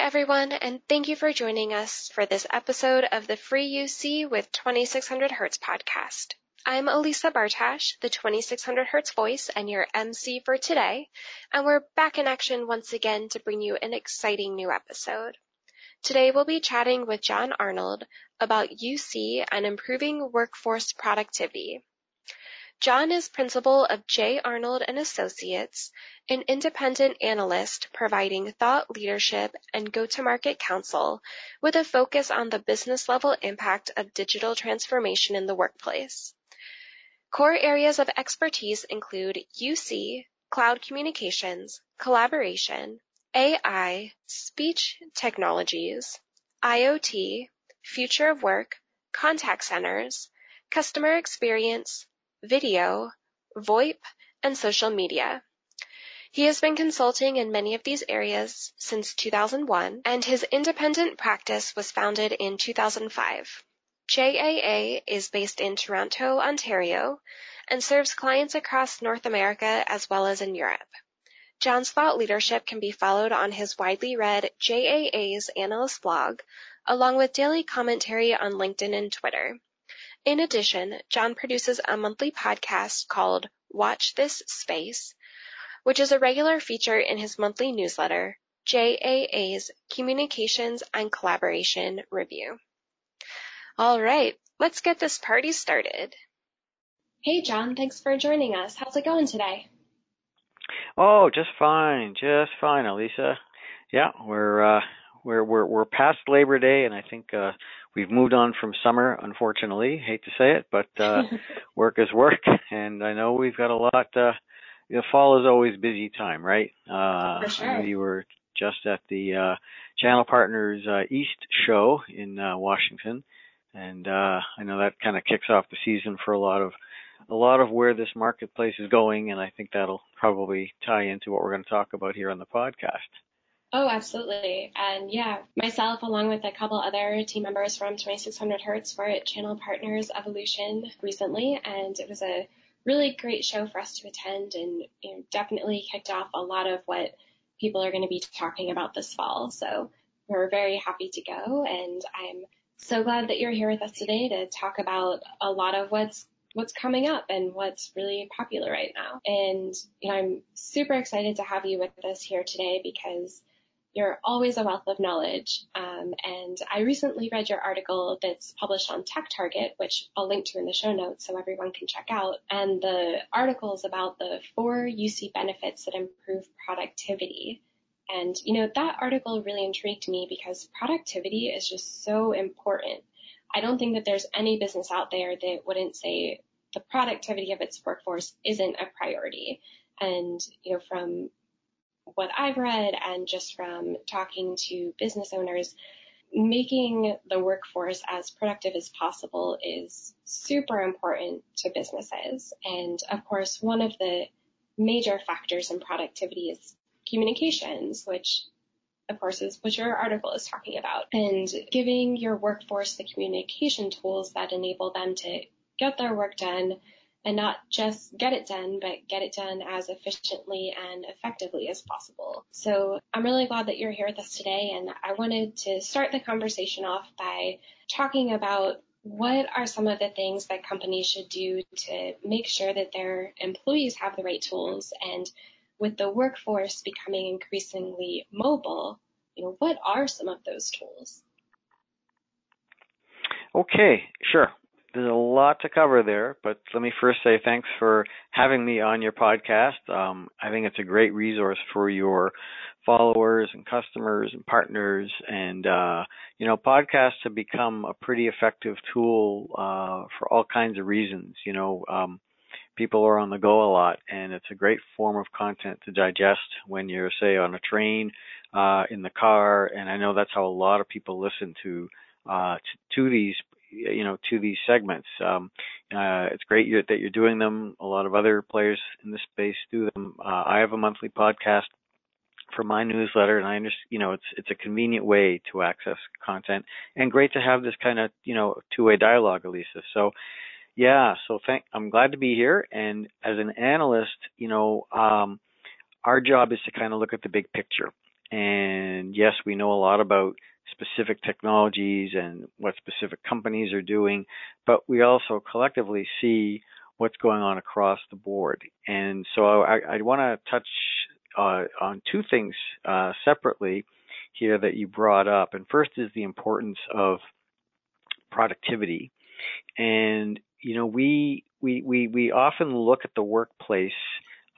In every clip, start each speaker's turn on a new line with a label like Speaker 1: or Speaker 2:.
Speaker 1: Everyone, and thank you for joining us for this episode of the Free UC with 2600 Hertz podcast. I'm Elisa Bartash, the 2600 Hertz voice and your MC for today, and we're back in action once again to bring you an exciting new episode. Today we'll be chatting with Jon Arnold about UC and improving workforce productivity. Jon is principal of J. Arnold and Associates, an independent analyst providing thought leadership and go-to-market counsel with a focus on the business level impact of digital transformation in the workplace. Core areas of expertise include UC, cloud communications, collaboration, AI, speech technologies, IoT, future of work, contact centers, customer experience, video, VoIP, and social media. He has been consulting in many of these areas since 2001, and his independent practice was founded in 2005. JAA is based in Toronto, Ontario, and serves clients across North America as well as in Europe. Jon's thought leadership can be followed on his widely read JAA's analyst blog, along with daily commentary on LinkedIn and Twitter. In addition, Jon produces a monthly podcast called Watch This Space, which is a regular feature in his monthly newsletter, JAA's Communications and Collaboration Review. All right, let's get this party started. Hey, Jon, thanks for joining us. How's it going today?
Speaker 2: Oh, just fine, just fine, Elisa. Yeah, we're uh, we're we're we're past Labor Day, and I think uh, we've moved on from summer. Unfortunately, hate to say it, but uh, work is work, and I know we've got a lot. Uh, the fall is always busy time, right?
Speaker 1: Uh, For sure.
Speaker 2: You were just at the uh, Channel Partners uh, East show in uh, Washington, and uh, I know that kind of kicks off the season for a lot of a lot of where this marketplace is going, and I think that'll probably tie into what we're going to talk about here on the podcast.
Speaker 1: Oh, absolutely. And yeah, myself, along with a couple other team members from 2600 Hertz, were at Channel Partners Evolution recently, and it was a really great show for us to attend and you know, definitely kicked off a lot of what people are going to be talking about this fall. So we're very happy to go, and I'm so glad that you're here with us today to talk about a lot of what's what's coming up and what's really popular right now. And you know, I'm super excited to have you with us here today because you're always a wealth of knowledge. Um, and I recently read your article that's published on Tech Target, which I'll link to in the show notes so everyone can check out. And the article is about the four UC benefits that improve productivity. And, you know, that article really intrigued me because productivity is just so important. I don't think that there's any business out there that wouldn't say the productivity of its workforce isn't a priority. And, you know, from what I've read and just from talking to business owners, making the workforce as productive as possible is super important to businesses. And of course, one of the major factors in productivity is communications, which of course is what your article is talking about. And giving your workforce the communication tools that enable them to get their work done and not just get it done, but get it done as efficiently and effectively as possible. So I'm really glad that you're here with us today. And I wanted to start the conversation off by talking about what are some of the things that companies should do to make sure that their employees have the right tools and with the workforce becoming increasingly mobile, you know, what are some of those tools?
Speaker 2: Okay, sure there's a lot to cover there, but let me first say thanks for having me on your podcast. Um, I think it's a great resource for your followers and customers and partners. And, uh, you know, podcasts have become a pretty effective tool, uh, for all kinds of reasons. You know, um, people are on the go a lot and it's a great form of content to digest when you're, say, on a train, uh, in the car. And I know that's how a lot of people listen to, uh, to, to these you know to these segments. Um, uh, it's great you're, that you're doing them. A lot of other players in this space do them. Uh, I have a monthly podcast for my newsletter, and I understand you know it's it's a convenient way to access content, and great to have this kind of you know two way dialogue, Elisa. So. Yeah, so thank. I'm glad to be here, and as an analyst, you know, um, our job is to kind of look at the big picture And yes, we know a lot about specific technologies and what specific companies are doing, but we also collectively see what's going on across the board. And so I, I want to touch uh, on two things uh, separately here that you brought up. And first is the importance of productivity. And you know, we we we we often look at the workplace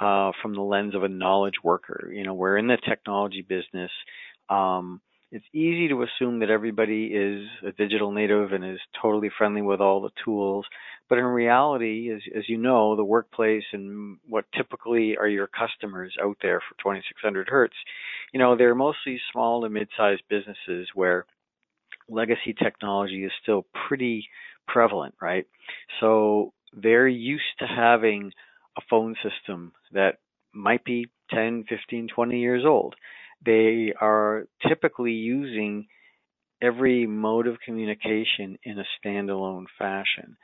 Speaker 2: uh, from the lens of a knowledge worker. You know, we're in the technology business. Um, it's easy to assume that everybody is a digital native and is totally friendly with all the tools. But in reality, as, as you know, the workplace and what typically are your customers out there for 2600 Hertz, you know, they're mostly small to mid-sized businesses where legacy technology is still pretty prevalent, right? So they're used to having a phone system that might be 10, 15, 20 years old. They are typically using every mode of communication in a standalone fashion.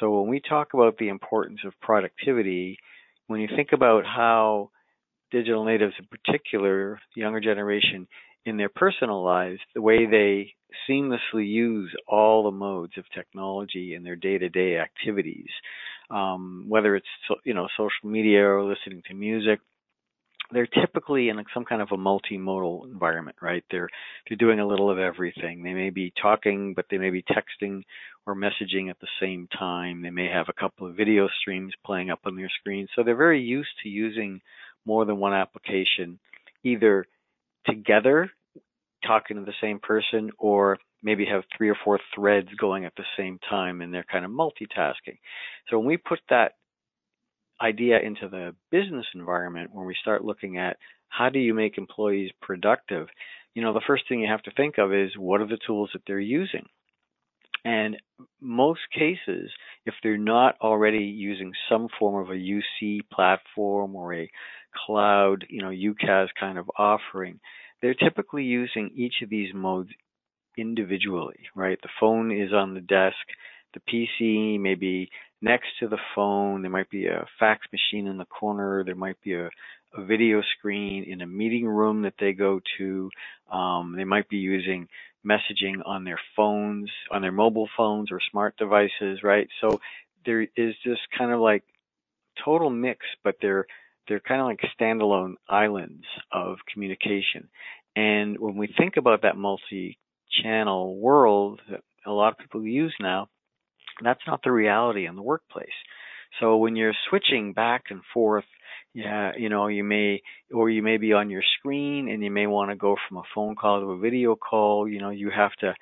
Speaker 2: So when we talk about the importance of productivity, when you think about how digital natives in particular, the younger generation, in their personal lives, the way they seamlessly use all the modes of technology in their day-to-day activities, um, whether it's you know social media or listening to music. They're typically in some kind of a multimodal environment, right? They're they're doing a little of everything. They may be talking, but they may be texting or messaging at the same time. They may have a couple of video streams playing up on their screen. So they're very used to using more than one application, either together talking to the same person or maybe have three or four threads going at the same time and they're kind of multitasking. So when we put that idea into the business environment, when we start looking at how do you make employees productive, you know, the first thing you have to think of is what are the tools that they're using? And most cases, if they're not already using some form of a UC platform or a cloud, you know, UCaaS kind of offering, they're typically using each of these modes individually, right? The phone is on the desk, the PC may be next to the phone, there might be a fax machine in the corner, there might be a, a video screen in a meeting room that they go to, um, they might be using messaging on their phones, on their mobile phones or smart devices, right? So there is this kind of like total mix, but they're they're kind of like standalone islands of communication. And when we think about that multi-channel world that a lot of people use now, that's not the reality in the workplace. So when you're switching back and forth, yeah, you know, you may, or you may be on your screen and you may want to go from a phone call to a video call. You know, you have to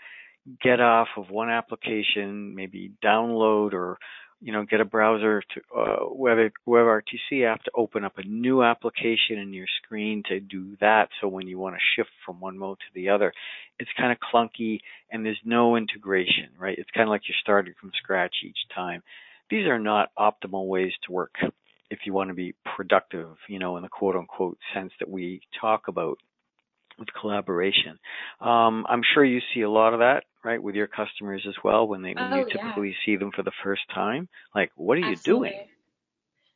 Speaker 2: get off of one application, maybe download or you know, get a browser to uh, web WebRTC app to open up a new application in your screen to do that. So when you want to shift from one mode to the other, it's kind of clunky and there's no integration, right? It's kind of like you're starting from scratch each time. These are not optimal ways to work if you want to be productive, you know, in the quote unquote sense that we talk about with collaboration. Um, I'm sure you see a lot of that, right, with your customers as well when they when
Speaker 1: oh,
Speaker 2: you typically
Speaker 1: yeah.
Speaker 2: see them for the first time. Like, what are
Speaker 1: Absolutely.
Speaker 2: you doing?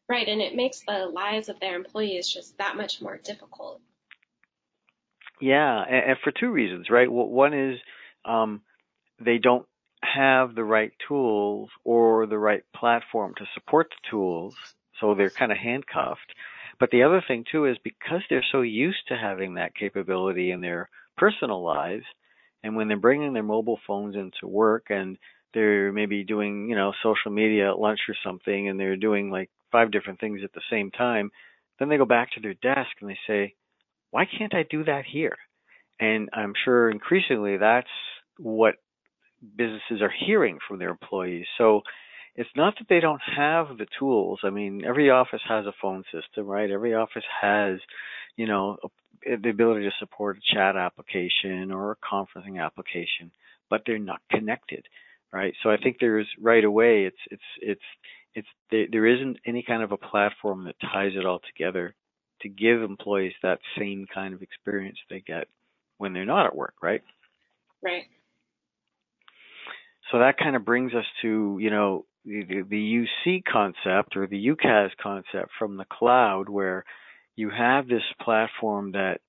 Speaker 1: Right, and it makes the lives of their employees just that much more difficult.
Speaker 2: Yeah, and, and for two reasons, right? Well, one is um, they don't have the right tools or the right platform to support the tools, so they're kind of handcuffed. But the other thing too is because they're so used to having that capability in their personal lives, and when they're bringing their mobile phones into work and they're maybe doing, you know, social media at lunch or something, and they're doing like five different things at the same time, then they go back to their desk and they say, why can't I do that here? And I'm sure increasingly that's what businesses are hearing from their employees. So it's not that they don't have the tools. I mean, every office has a phone system, right? Every office has, you know, the ability to support a chat application or a conferencing application, but they're not connected, right? So I think there's right away it's it's it's it's there, there isn't any kind of a platform that ties it all together to give employees that same kind of experience they get when they're not at work, right?
Speaker 1: Right.
Speaker 2: So that kind of brings us to, you know, the, the UC concept or the UCaaS concept from the cloud where you have this platform that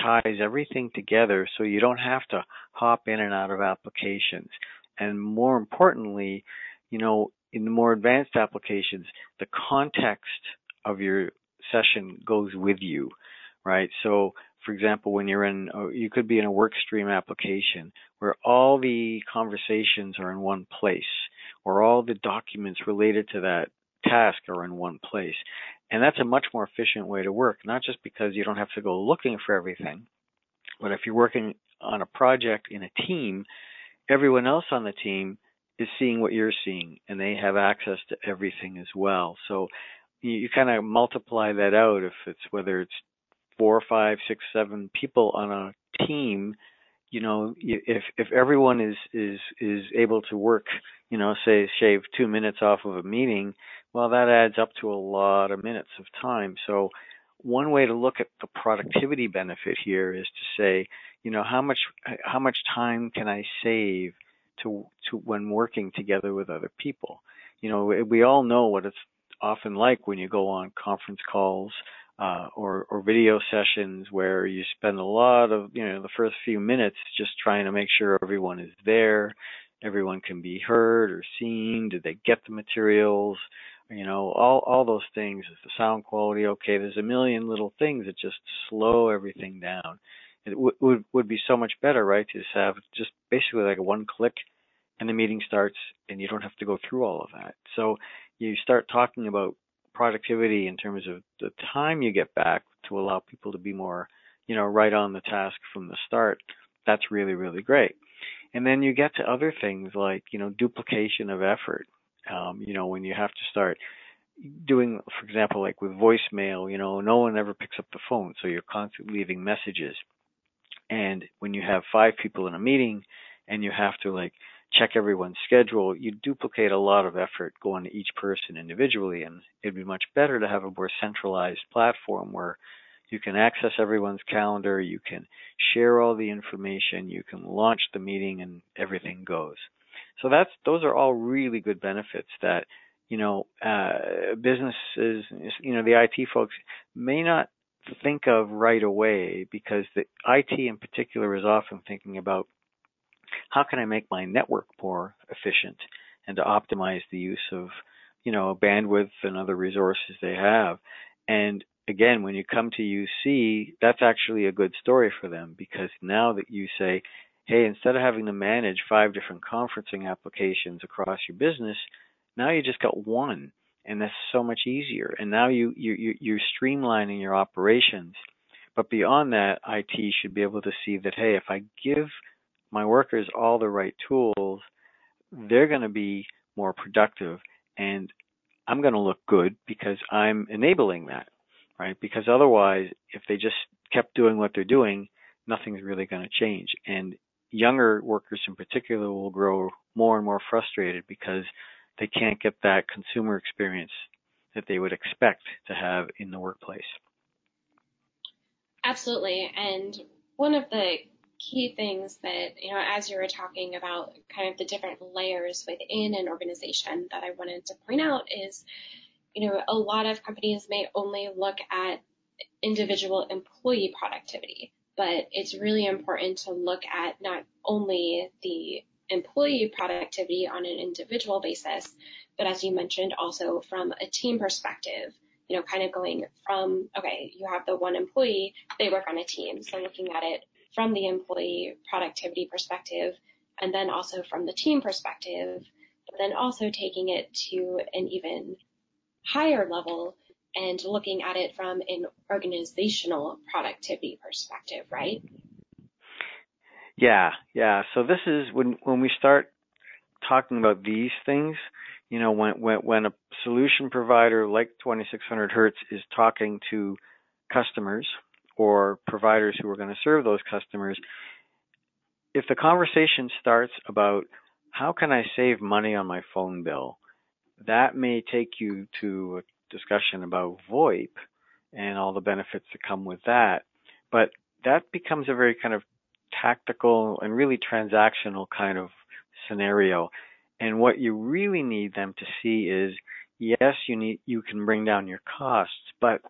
Speaker 2: ties everything together so you don't have to hop in and out of applications. And more importantly, you know, in the more advanced applications, the context of your session goes with you, right? So, for example, when you're in, you could be in a workstream application where all the conversations are in one place, or all the documents related to that task are in one place. And that's a much more efficient way to work, not just because you don't have to go looking for everything, but if you're working on a project in a team, everyone else on the team is seeing what you're seeing and they have access to everything as well. So you, you kind of multiply that out if it's whether it's four, five, six, seven people on a team, you know, if if everyone is is is able to work, you know, say shave two minutes off of a meeting, well, that adds up to a lot of minutes of time. So one way to look at the productivity benefit here is to say, you know, how much how much time can I save to to when working together with other people? You know, we all know what it's often like when you go on conference calls uh, or or video sessions where you spend a lot of you know the first few minutes just trying to make sure everyone is there, everyone can be heard or seen. Did they get the materials? You know, all all those things. The sound quality okay? There's a million little things that just slow everything down. It w- would would be so much better, right? To just have just basically like a one click, and the meeting starts, and you don't have to go through all of that. So you start talking about productivity in terms of the time you get back to allow people to be more, you know, right on the task from the start, that's really, really great. And then you get to other things like, you know, duplication of effort. Um, you know, when you have to start doing, for example, like with voicemail, you know, no one ever picks up the phone, so you're constantly leaving messages. And when you have five people in a meeting and you have to like check everyone's schedule, you duplicate a lot of effort going to each person individually. And it'd be much better to have a more centralized platform where you can access everyone's calendar, you can share all the information, you can launch the meeting, and everything goes. So that's those are all really good benefits that you know uh, businesses, you know, the IT folks may not think of right away because the IT in particular is often thinking about how can I make my network more efficient and to optimize the use of, you know, bandwidth and other resources they have. And again, when you come to UC, that's actually a good story for them because now that you say, hey, instead of having to manage five different conferencing applications across your business, now you just got one and that's so much easier. And now you, you, you're streamlining your operations. But beyond that, IT should be able to see that, hey, if I give my workers all the right tools, they're going to be more productive and I'm going to look good because I'm enabling that, right? Because otherwise, if they just kept doing what they're doing, nothing's really going to change. And younger workers in particular will grow more and more frustrated because they can't get that consumer experience that they would expect to have in the workplace.
Speaker 1: Absolutely. And one of the key things that, you know, as you were talking about kind of the different layers within an organization that I wanted to point out is, you know, a lot of companies may only look at individual employee productivity, but it's really important to look at not only the employee productivity on an individual basis, but as you mentioned, also from a team perspective, you know, kind of going from, okay, you have the one employee, they work on a team. So looking at it from the employee productivity perspective and then also from the team perspective, but then also taking it to an even higher level and looking at it from an organizational productivity perspective, right?
Speaker 2: Yeah, yeah. So this is when when we start talking about these things, you know, when when when a solution provider like 2600 Hertz is talking to customers or providers who are going to serve those customers, if the conversation starts about how can I save money on my phone bill, that may take you to a discussion about VoIP and all the benefits that come with that. But that becomes a very kind of tactical and really transactional kind of scenario. And what you really need them to see is yes, you need you can bring down your costs, but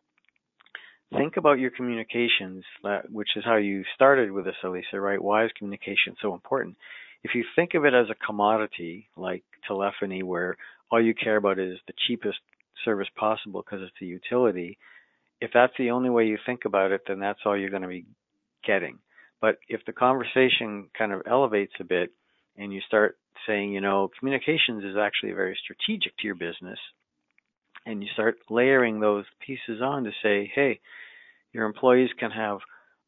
Speaker 2: think about your communications, uh, which is how you started with this, Elisa, right? Why is communication so important? If you think of it as a commodity like telephony, where all you care about is the cheapest service possible because it's a utility, if that's the only way you think about it, then that's all you're going to be getting. But if the conversation kind of elevates a bit and you start saying, you know, communications is actually very strategic to your business, and you start layering those pieces on to say, hey, your employees can have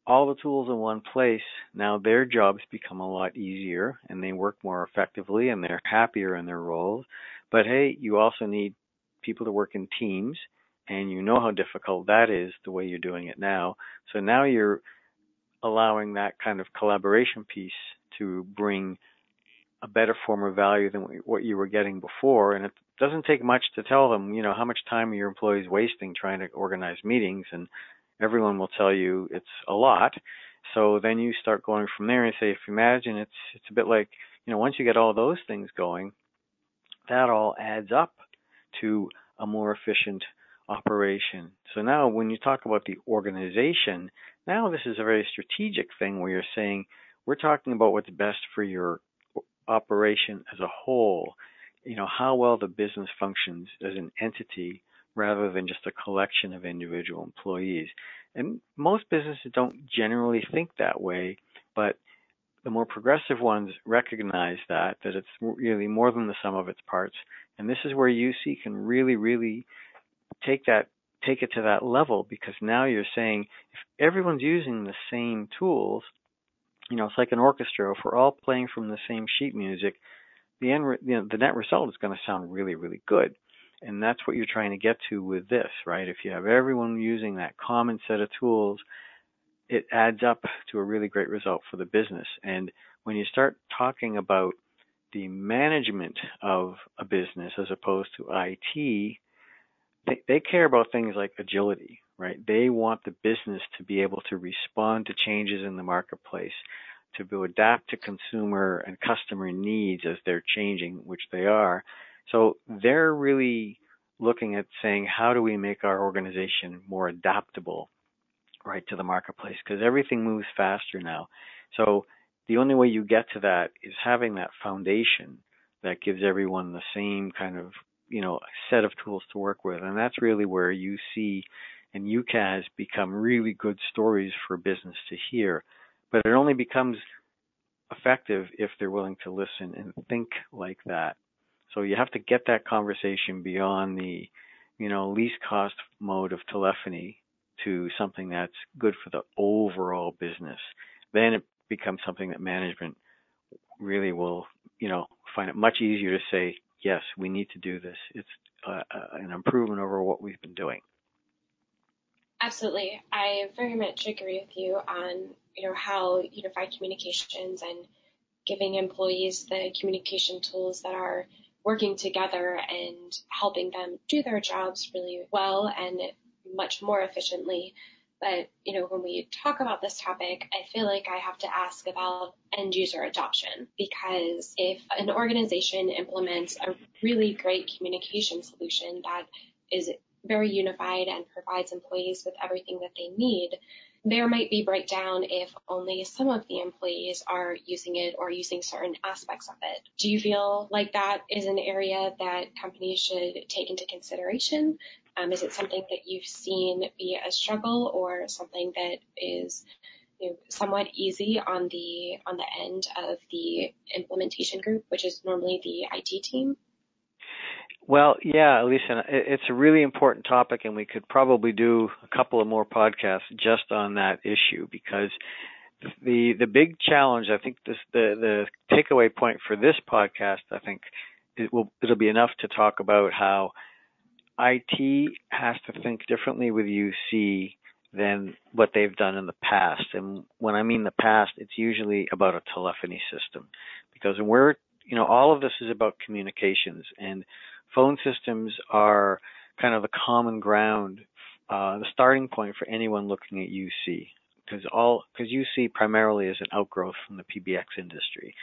Speaker 2: all the tools in one place. Now their jobs become a lot easier and they work more effectively and they're happier in their roles. But hey, you also need people to work in teams and you know how difficult that is the way you're doing it now. So now you're allowing that kind of collaboration piece to bring a better form of value than what you were getting before. And it doesn't take much to tell them, you know, how much time your employees wasting trying to organize meetings, and everyone will tell you it's a lot. So then you start going from there and say, if you imagine it's it's a bit like, you know, once you get all those things going, that all adds up to a more efficient operation. So now when you talk about the organization, now this is a very strategic thing where you're saying we're talking about what's best for your operation as a whole, you know, how well the business functions as an entity rather than just a collection of individual employees. And most businesses don't generally think that way, but the more progressive ones recognize that, that it's really more than the sum of its parts. And this is where UC can really, really take that take it to that level because now you're saying if everyone's using the same tools, you know, it's like an orchestra. If we're all playing from the same sheet music, the end, you know, the net result is going to sound really, really good. And that's what you're trying to get to with this, right? If you have everyone using that common set of tools, it adds up to a really great result for the business. And when you start talking about the management of a business as opposed to IT, they, they care about things like agility, right? They want the business to be able to respond to changes in the marketplace, to be adapt to consumer and customer needs as they're changing, which they are. So they're really looking at saying, how do we make our organization more adaptable, right, to the marketplace? Because everything moves faster now. So the only way you get to that is having that foundation that gives everyone the same kind of you know set of tools to work with, and that's really where you see and UCaaS become really good stories for business to hear. But it only becomes effective if they're willing to listen and think like that. So you have to get that conversation beyond the, you know, least cost mode of telephony to something that's good for the overall business. Then it becomes something that management really will, you know, find it much easier to say, yes, we need to do this. It's uh, uh an improvement over what we've been doing.
Speaker 1: Absolutely. I very much agree with you on, you know, how unified communications and giving employees the communication tools that are working together and helping them do their jobs really well and much more efficiently. But, you know, when we talk about this topic, I feel like I have to ask about end user adoption because if an organization implements a really great communication solution that is very unified and provides employees with everything that they need, there might be breakdown if only some of the employees are using it or using certain aspects of it. Do you feel like that is an area that companies should take into consideration? Um, is it something that you've seen be a struggle or something that is you know, somewhat easy on the on the end of the implementation group, which is normally the IT team?
Speaker 2: Well, yeah, Lisa, it's a really important topic, and we could probably do a couple of more podcasts just on that issue because the the big challenge, I think, this the the takeaway point for this podcast, I think, it will it'll be enough to talk about how IT has to think differently with UC than what they've done in the past. And when I mean the past, it's usually about a telephony system because we're you know all of this is about communications and phone systems are kind of the common ground, uh, the starting point for anyone looking at UC, because all because UC primarily is an outgrowth from the PBX industry.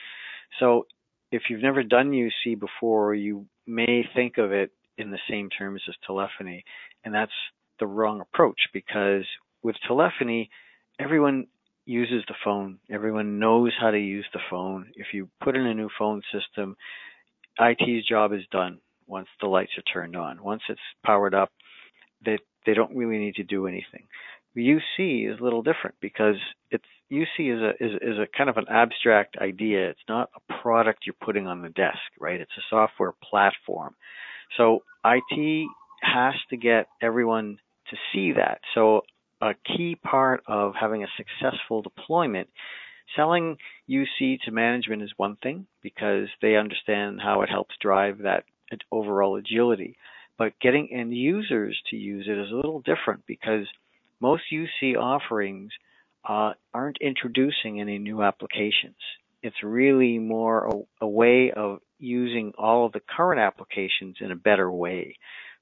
Speaker 2: So if you've never done UC before, you may think of it in the same terms as telephony, and that's the wrong approach because with telephony, everyone uses the phone. Everyone knows how to use the phone. If you put in a new phone system, IT's job is done once the lights are turned on. Once it's powered up, they they don't really need to do anything. UC is a little different because it's UC is a is, is a kind of an abstract idea. It's not a product you're putting on the desk, right? It's a software platform. So IT has to get everyone to see that. So a key part of having a successful deployment, selling UC to management is one thing because they understand how it helps drive that overall agility. But getting end users to use it is a little different because most UC offerings uh, aren't introducing any new applications. It's really more a, a way of using all of the current applications in a better way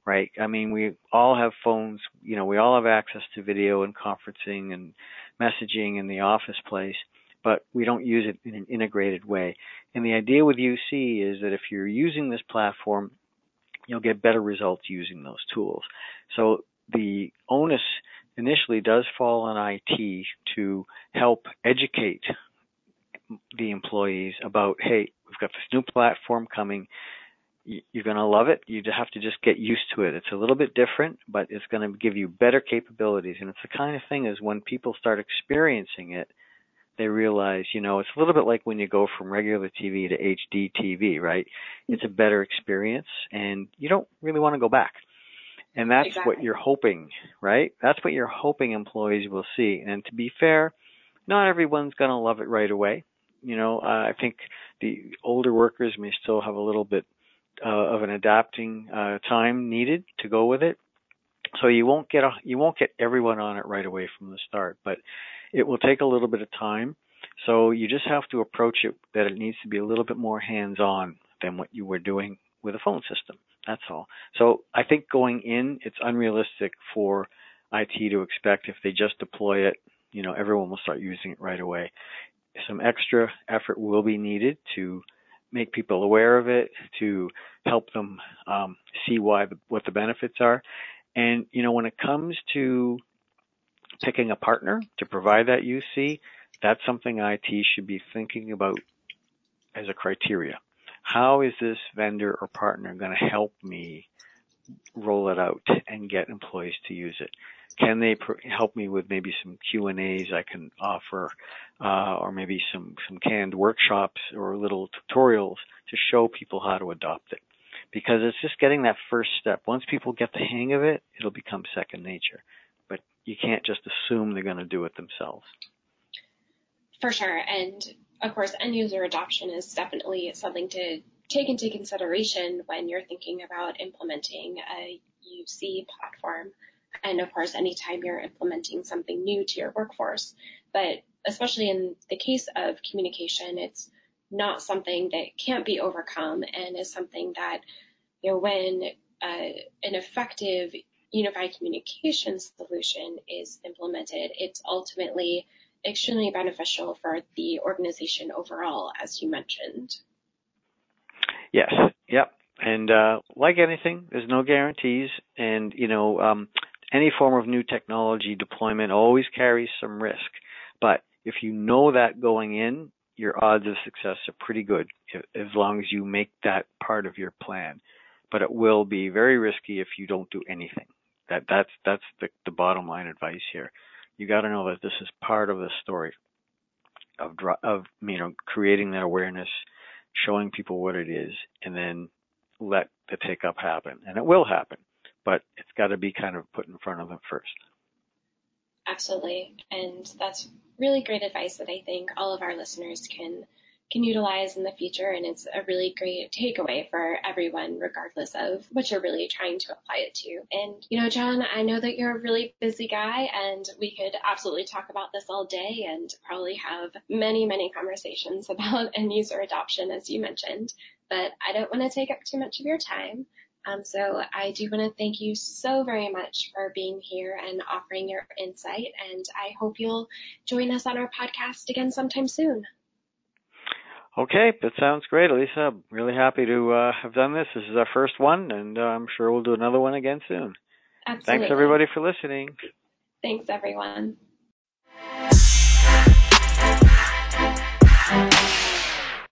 Speaker 2: right? I mean, we all have phones, you know, we all have access to video and conferencing and messaging in the office place, but we don't use it in an integrated way. And the idea with UC is that if you're using this platform, you'll get better results using those tools. So the onus initially does fall on IT to help educate the employees about, hey, we've got this new platform coming you're going to love it. You have to just get used to it. It's a little bit different, but it's going to give you better capabilities. And it's the kind of thing is when people start experiencing it, they realize, you know, it's a little bit like when you go from regular TV to HD TV, right? It's a better experience and you don't really want to go back. And that's exactly. what you're hoping, right? That's what you're hoping employees will see. And to be fair, not everyone's going to love it right away. You know, uh, I think the older workers may still have a little bit uh, of an adapting uh, time needed to go with it. So you won't get a, you won't get everyone on it right away from the start, but it will take a little bit of time. So you just have to approach it that it needs to be a little bit more hands-on than what you were doing with a phone system. That's all. So I think going in, it's unrealistic for IT to expect if they just deploy it, you know, everyone will start using it right away. Some extra effort will be needed to make people aware of it, to help them um, see why the, what the benefits are. And you know, when it comes to picking a partner to provide that UC, that's something IT should be thinking about as a criteria. How is this vendor or partner going to help me roll it out and get employees to use it? can they pr- help me with maybe some Q and A's I can offer, uh, or maybe some some canned workshops or little tutorials to show people how to adopt it? Because it's just getting that first step. Once people get the hang of it, it'll become second nature. But you can't just assume they're going to do it themselves.
Speaker 1: For sure, and of course, end user adoption is definitely something to take into consideration when you're thinking about implementing a UC platform and of course, anytime you're implementing something new to your workforce. But especially in the case of communication, it's not something that can't be overcome and is something that, you know, when uh, an effective unified communication solution is implemented, it's ultimately extremely beneficial for the organization overall, as you mentioned.
Speaker 2: Yes. Yep. And uh, like anything, there's no guarantees. And you know, um, any form of new technology deployment always carries some risk. But if you know that going in, your odds of success are pretty good if, as long as you make that part of your plan. But it will be very risky if you don't do anything. That that's that's the, the bottom line advice here. You got to know that this is part of the story of of you know creating that awareness, showing people what it is, and then let the take up happen, and it will happen but it's got to be kind of put in front of them first.
Speaker 1: Absolutely. And that's really great advice that I think all of our listeners can can utilize in the future and it's a really great takeaway for everyone regardless of what you're really trying to apply it to. And you know, Jon, I know that you're a really busy guy and we could absolutely talk about this all day and probably have many, many conversations about end user adoption as you mentioned, but I don't want to take up too much of your time. Um, so I do want to thank you so very much for being here and offering your insight. And I hope you'll join us on our podcast again sometime soon.
Speaker 2: Okay, that sounds great, Elisa. I'm really happy to uh, have done this. This is our first one, and uh, I'm sure we'll do another one again soon.
Speaker 1: Absolutely.
Speaker 2: Thanks, everybody, for listening.
Speaker 1: Thanks, everyone.